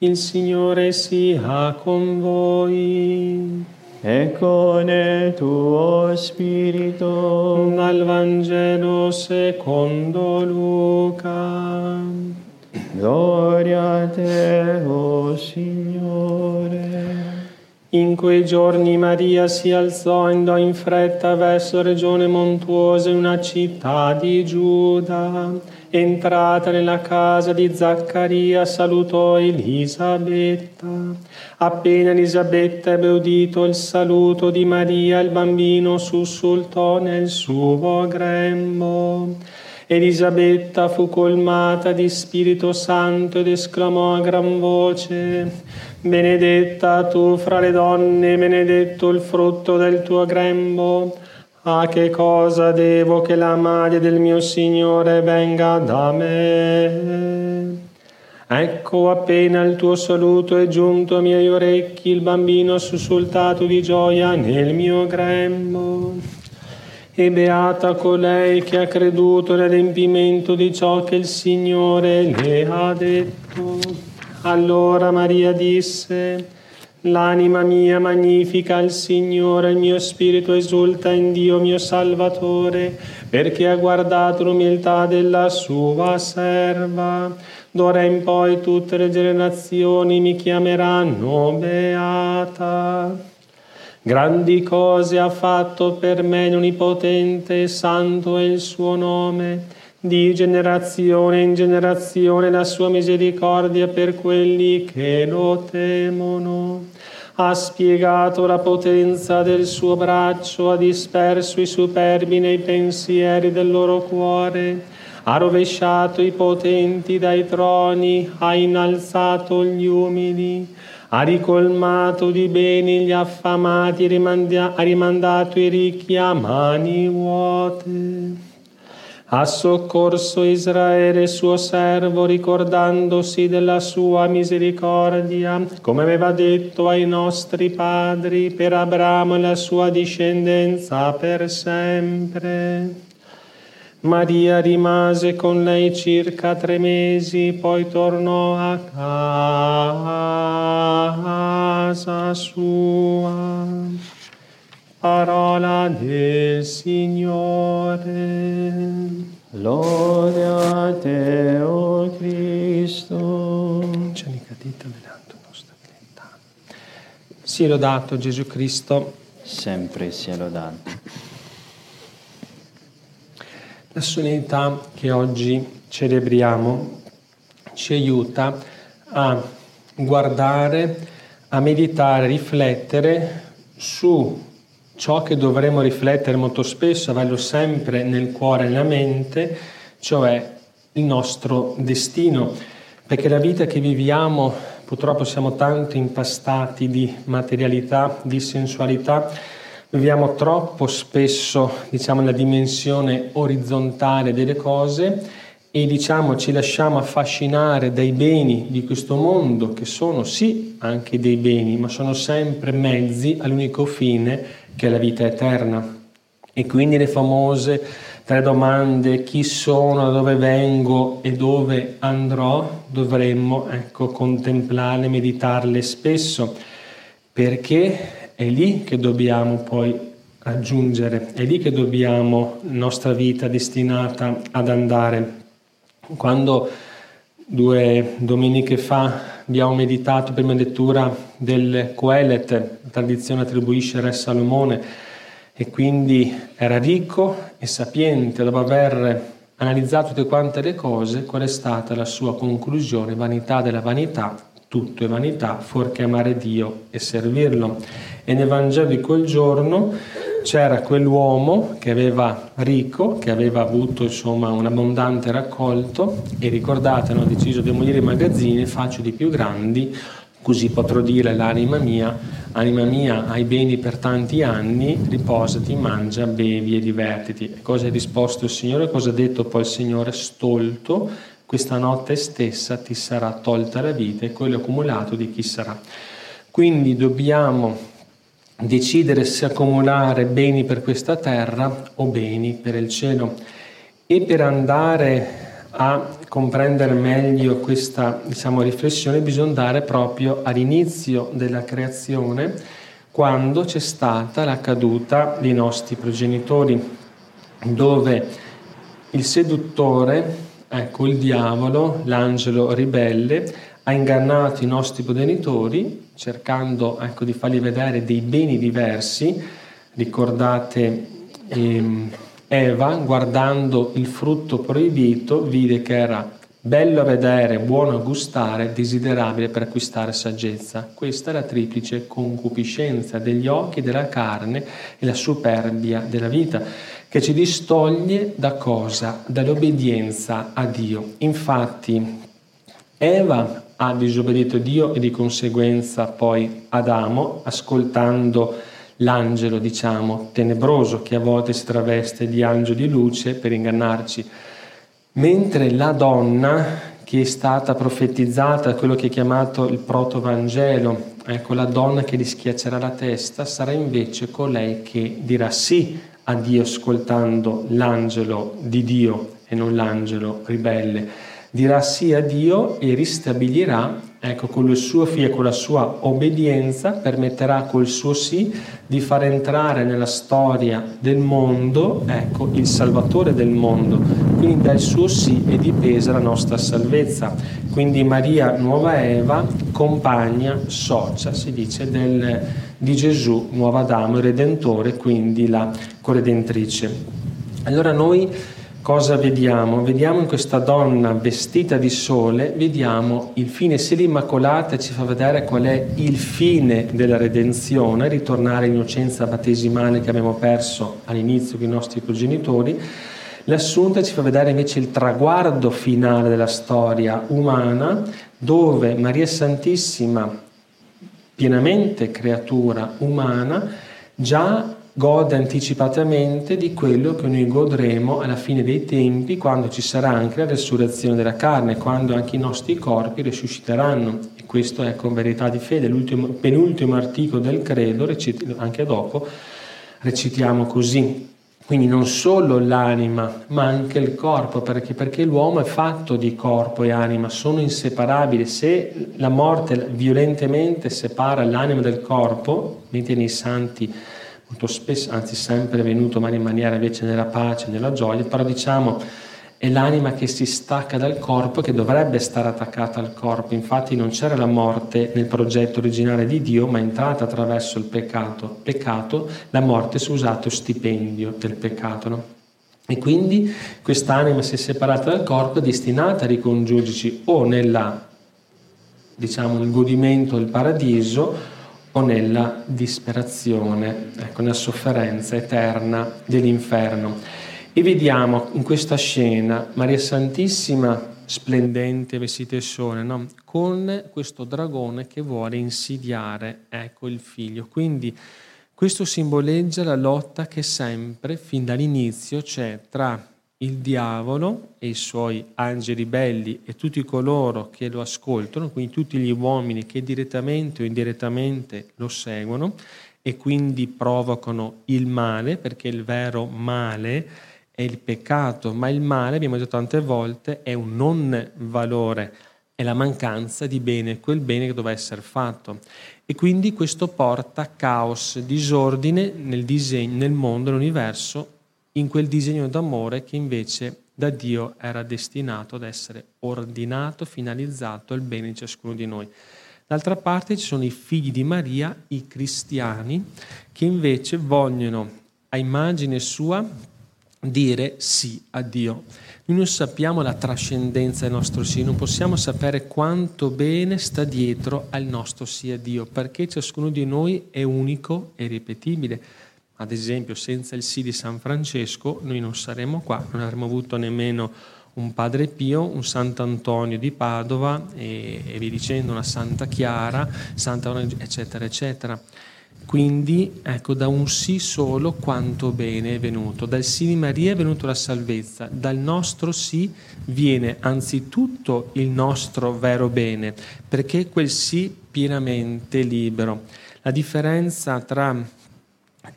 Il Signore sia con voi. E con il tuo spirito. Dal Vangelo secondo Luca. Gloria a te, o oh Signore. In quei giorni Maria si alzò e andò in fretta verso regione montuosa una città di Giuda entrata nella casa di Zaccaria, salutò Elisabetta. Appena Elisabetta ebbe udito il saluto di Maria, il bambino sussultò nel suo grembo. Elisabetta fu colmata di Spirito Santo ed esclamò a gran voce, Benedetta tu fra le donne, benedetto il frutto del tuo grembo. A che cosa devo che la madre del mio Signore venga da me? Ecco appena il tuo saluto è giunto ai miei orecchi, il bambino ha sussultato di gioia nel mio grembo. E beata colei che ha creduto nell'empimento di ciò che il Signore le ha detto. Allora Maria disse, L'anima mia magnifica il Signore, il mio spirito esulta in Dio mio Salvatore, perché ha guardato l'umiltà della sua serva. D'ora in poi tutte le generazioni mi chiameranno beata. Grandi cose ha fatto per me l'Onnipotente, santo è il suo nome di generazione in generazione la sua misericordia per quelli che lo temono. Ha spiegato la potenza del suo braccio, ha disperso i superbi nei pensieri del loro cuore, ha rovesciato i potenti dai troni, ha innalzato gli umili, ha ricolmato di beni gli affamati, ha rimandato i ricchi a mani vuote ha soccorso Israele suo servo ricordandosi della sua misericordia, come aveva detto ai nostri padri per Abramo e la sua discendenza per sempre. Maria rimase con lei circa tre mesi, poi tornò a casa sua. Parola del Signore. Lode a te, o oh Cristo. Cianicadita velando nostra pietà. Sia lodato Gesù Cristo. Sempre sia lodato. La solennità che oggi celebriamo ci aiuta a guardare, a meditare, a riflettere su ciò che dovremo riflettere molto spesso, averlo sempre nel cuore e nella mente, cioè il nostro destino, perché la vita che viviamo, purtroppo siamo tanto impastati di materialità, di sensualità, viviamo troppo spesso, diciamo, la dimensione orizzontale delle cose e diciamo ci lasciamo affascinare dai beni di questo mondo che sono sì anche dei beni, ma sono sempre mezzi all'unico fine che è la vita eterna. E quindi le famose tre domande, chi sono, da dove vengo e dove andrò, dovremmo ecco, contemplarle, meditarle spesso, perché è lì che dobbiamo poi raggiungere, è lì che dobbiamo la nostra vita destinata ad andare. Quando due domeniche fa abbiamo meditato prima lettura del Coelet, la tradizione attribuisce Re Salomone, e quindi era ricco e sapiente dopo aver analizzato tutte quante le cose, qual è stata la sua conclusione? Vanità della vanità, tutto è vanità, fuorché amare Dio e servirlo. E nel Vangelo di quel giorno c'era quell'uomo che aveva ricco, che aveva avuto insomma un abbondante raccolto e ricordate, hanno deciso di demolire i magazzini faccio di più grandi, così potrò dire all'anima mia, anima mia, hai beni per tanti anni, riposati, mangia, bevi e divertiti. Cosa ha risposto il Signore? Cosa ha detto poi il Signore? Stolto, questa notte stessa ti sarà tolta la vita e quello accumulato di chi sarà. Quindi dobbiamo decidere se accumulare beni per questa terra o beni per il cielo. E per andare a comprendere meglio questa diciamo, riflessione bisogna andare proprio all'inizio della creazione, quando c'è stata la caduta dei nostri progenitori, dove il seduttore, ecco il diavolo, l'angelo ribelle, ha ingannato i nostri progenitori cercando ecco, di fargli vedere dei beni diversi. Ricordate ehm, Eva, guardando il frutto proibito, vide che era bello a vedere, buono a gustare, desiderabile per acquistare saggezza. Questa è la triplice concupiscenza degli occhi, della carne e la superbia della vita, che ci distoglie da cosa? Dall'obbedienza a Dio. Infatti, Eva ha disobbedito Dio e di conseguenza poi Adamo, ascoltando l'angelo, diciamo, tenebroso che a volte si traveste di angelo di luce per ingannarci, mentre la donna che è stata profetizzata, quello che è chiamato il protovangelo, ecco la donna che gli schiaccerà la testa, sarà invece colei che dirà sì a Dio ascoltando l'angelo di Dio e non l'angelo ribelle dirà sì a Dio e ristabilirà, ecco, con il suo figlio, con la sua obbedienza, permetterà col suo sì di far entrare nella storia del mondo, ecco, il Salvatore del mondo. Quindi dal suo sì è dipesa la nostra salvezza. Quindi Maria, nuova Eva, compagna, socia, si dice, del, di Gesù, nuova Adamo, Redentore, quindi la corredentrice. Allora noi cosa vediamo? Vediamo in questa donna vestita di sole, vediamo il fine, se l'Immacolata ci fa vedere qual è il fine della redenzione, ritornare all'innocenza battesimale che abbiamo perso all'inizio con i nostri progenitori, l'Assunta ci fa vedere invece il traguardo finale della storia umana, dove Maria Santissima, pienamente creatura umana, già gode anticipatamente di quello che noi godremo alla fine dei tempi, quando ci sarà anche la resurrezione della carne, quando anche i nostri corpi risusciteranno. E questo è con verità di fede, l'ultimo, penultimo articolo del credo, anche dopo, recitiamo così. Quindi non solo l'anima, ma anche il corpo, perché, perché l'uomo è fatto di corpo e anima, sono inseparabili. Se la morte violentemente separa l'anima dal corpo, mentre nei santi molto spesso, anzi sempre venuto ma in maniera invece nella pace, nella gioia, però diciamo è l'anima che si stacca dal corpo che dovrebbe stare attaccata al corpo. Infatti non c'era la morte nel progetto originale di Dio, ma è entrata attraverso il peccato. Peccato, la morte si è usato stipendio del peccato. No? E quindi quest'anima è separata dal corpo è destinata a ricongiungerci o nella, diciamo, nel godimento del paradiso o nella disperazione, ecco, nella sofferenza eterna dell'inferno. E vediamo in questa scena Maria Santissima splendente, vestita di sole, no? con questo dragone che vuole insidiare ecco, il figlio. Quindi questo simboleggia la lotta che sempre, fin dall'inizio, c'è tra il diavolo e i suoi angeli belli e tutti coloro che lo ascoltano, quindi tutti gli uomini che direttamente o indirettamente lo seguono e quindi provocano il male, perché il vero male è il peccato, ma il male, abbiamo detto tante volte, è un non valore, è la mancanza di bene, quel bene che doveva essere fatto. E quindi questo porta caos, disordine nel disegno, nel mondo, nell'universo in quel disegno d'amore che invece da Dio era destinato ad essere ordinato, finalizzato al bene di ciascuno di noi. D'altra parte ci sono i figli di Maria, i cristiani, che invece vogliono a immagine sua dire sì a Dio. Noi non sappiamo la trascendenza del nostro sì, non possiamo sapere quanto bene sta dietro al nostro sì a Dio, perché ciascuno di noi è unico e ripetibile ad esempio, senza il sì di San Francesco noi non saremmo qua, non avremmo avuto nemmeno un Padre Pio, un Sant'Antonio di Padova e, e via dicendo, una Santa Chiara, Santa eccetera, eccetera. Quindi, ecco, da un sì solo quanto bene è venuto. Dal sì di Maria è venuta la salvezza. Dal nostro sì viene anzitutto il nostro vero bene, perché quel sì pienamente libero. La differenza tra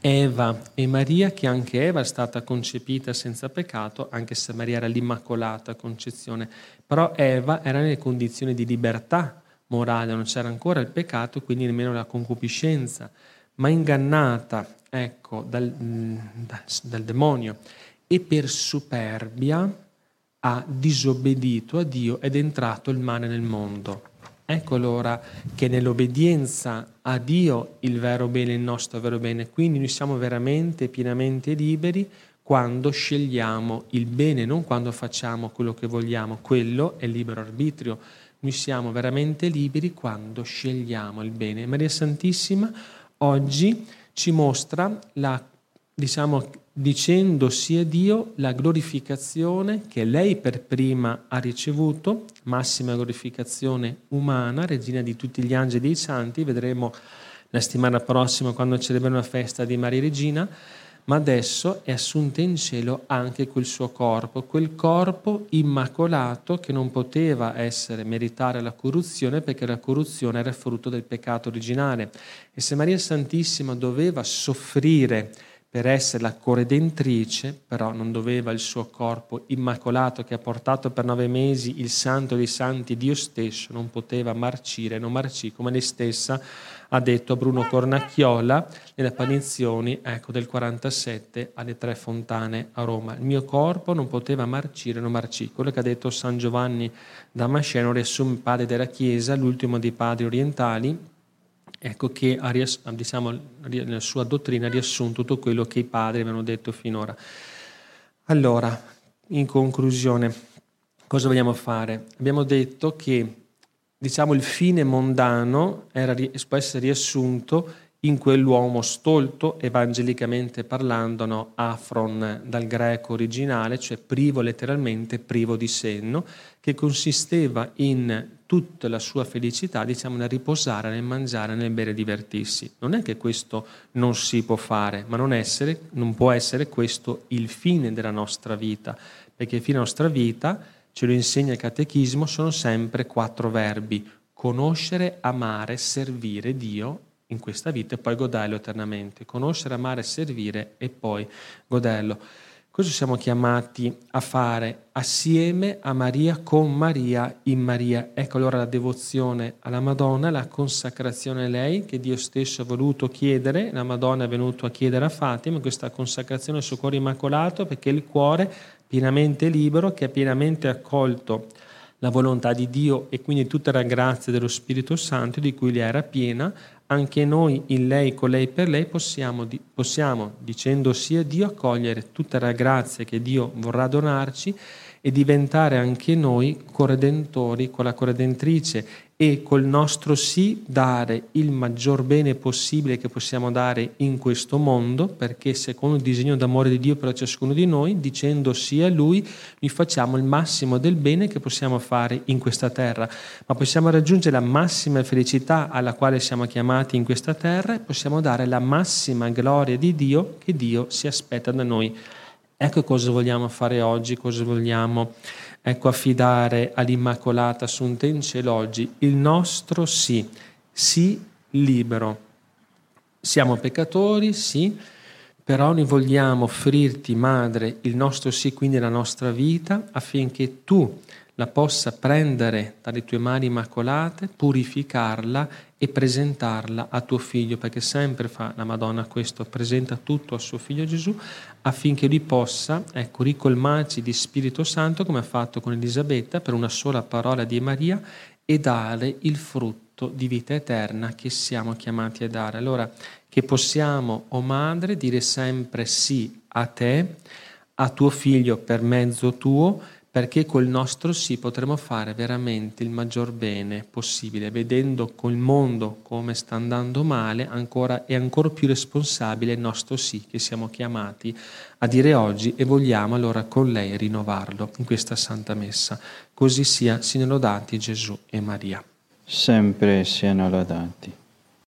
Eva e Maria, che anche Eva è stata concepita senza peccato, anche se Maria era l'immacolata concezione, però Eva era nelle condizioni di libertà morale, non c'era ancora il peccato, quindi nemmeno la concupiscenza, ma ingannata, ecco, dal, dal, dal demonio e per superbia ha disobbedito a Dio ed è entrato il male nel mondo. Ecco allora che nell'obbedienza a Dio il vero bene, il nostro vero bene, quindi noi siamo veramente pienamente liberi quando scegliamo il bene, non quando facciamo quello che vogliamo, quello è libero arbitrio. Noi siamo veramente liberi quando scegliamo il bene. Maria Santissima oggi ci mostra la, diciamo, dicendo sia Dio la glorificazione che lei per prima ha ricevuto, massima glorificazione umana, regina di tutti gli angeli e i santi, vedremo la settimana prossima quando celebreremo la festa di Maria Regina, ma adesso è assunta in cielo anche quel suo corpo, quel corpo immacolato che non poteva essere meritare la corruzione perché la corruzione era frutto del peccato originale. E se Maria Santissima doveva soffrire per essere la corredentrice, però non doveva il suo corpo immacolato che ha portato per nove mesi il santo dei santi Dio stesso, non poteva marcire, non marcì, come lei stessa ha detto a Bruno Cornacchiola nelle apparizioni ecco, del 47 alle tre fontane a Roma. Il mio corpo non poteva marcire, non marcì. Quello che ha detto San Giovanni Damasceno riassume padre della Chiesa, l'ultimo dei padri orientali, ecco che ha, diciamo, nella sua dottrina ha riassunto tutto quello che i padri avevano detto finora. Allora, in conclusione, cosa vogliamo fare? Abbiamo detto che diciamo, il fine mondano era, può essere riassunto in quell'uomo stolto, evangelicamente parlando, no? afron dal greco originale, cioè privo letteralmente, privo di senno, che consisteva in tutta la sua felicità, diciamo, nel riposare, nel mangiare, nel bere e divertirsi. Non è che questo non si può fare, ma non, essere, non può essere questo il fine della nostra vita, perché il fine della nostra vita, ce lo insegna il catechismo, sono sempre quattro verbi, conoscere, amare, servire Dio in questa vita e poi goderlo eternamente. Conoscere, amare, servire e poi goderlo. Questo siamo chiamati a fare assieme a Maria, con Maria, in Maria. Ecco allora la devozione alla Madonna, la consacrazione a lei che Dio stesso ha voluto chiedere, la Madonna è venuta a chiedere a Fatima, questa consacrazione al suo cuore immacolato perché il cuore pienamente libero, che ha pienamente accolto la volontà di Dio e quindi tutta la grazia dello Spirito Santo di cui lei era piena, anche noi in lei, con lei, per lei possiamo, possiamo dicendo sia Dio, accogliere tutta la grazia che Dio vorrà donarci e diventare anche noi corredentori con la corredentrice e col nostro sì dare il maggior bene possibile che possiamo dare in questo mondo, perché secondo il disegno d'amore di Dio per ciascuno di noi, dicendo sì a Lui, noi facciamo il massimo del bene che possiamo fare in questa terra, ma possiamo raggiungere la massima felicità alla quale siamo chiamati in questa terra e possiamo dare la massima gloria di Dio che Dio si aspetta da noi. Ecco cosa vogliamo fare oggi, cosa vogliamo ecco, affidare all'Immacolata Assunta in cielo oggi il nostro sì, sì libero. Siamo peccatori, sì, però noi vogliamo offrirti, Madre, il nostro sì, quindi la nostra vita, affinché tu la possa prendere dalle tue mani immacolate, purificarla e presentarla a tuo figlio, perché sempre fa la Madonna questo, presenta tutto a suo figlio Gesù, affinché lui possa, ecco, ricolmarci di Spirito Santo, come ha fatto con Elisabetta, per una sola parola di Maria, e dare il frutto di vita eterna che siamo chiamati a dare. Allora, che possiamo, o oh Madre, dire sempre sì a te, a tuo figlio per mezzo tuo, perché col nostro sì potremo fare veramente il maggior bene possibile, vedendo col mondo come sta andando male, ancora, è ancora più responsabile il nostro sì che siamo chiamati a dire oggi e vogliamo allora con lei rinnovarlo in questa Santa Messa. Così sia, siano lodati Gesù e Maria. Sempre siano lodati.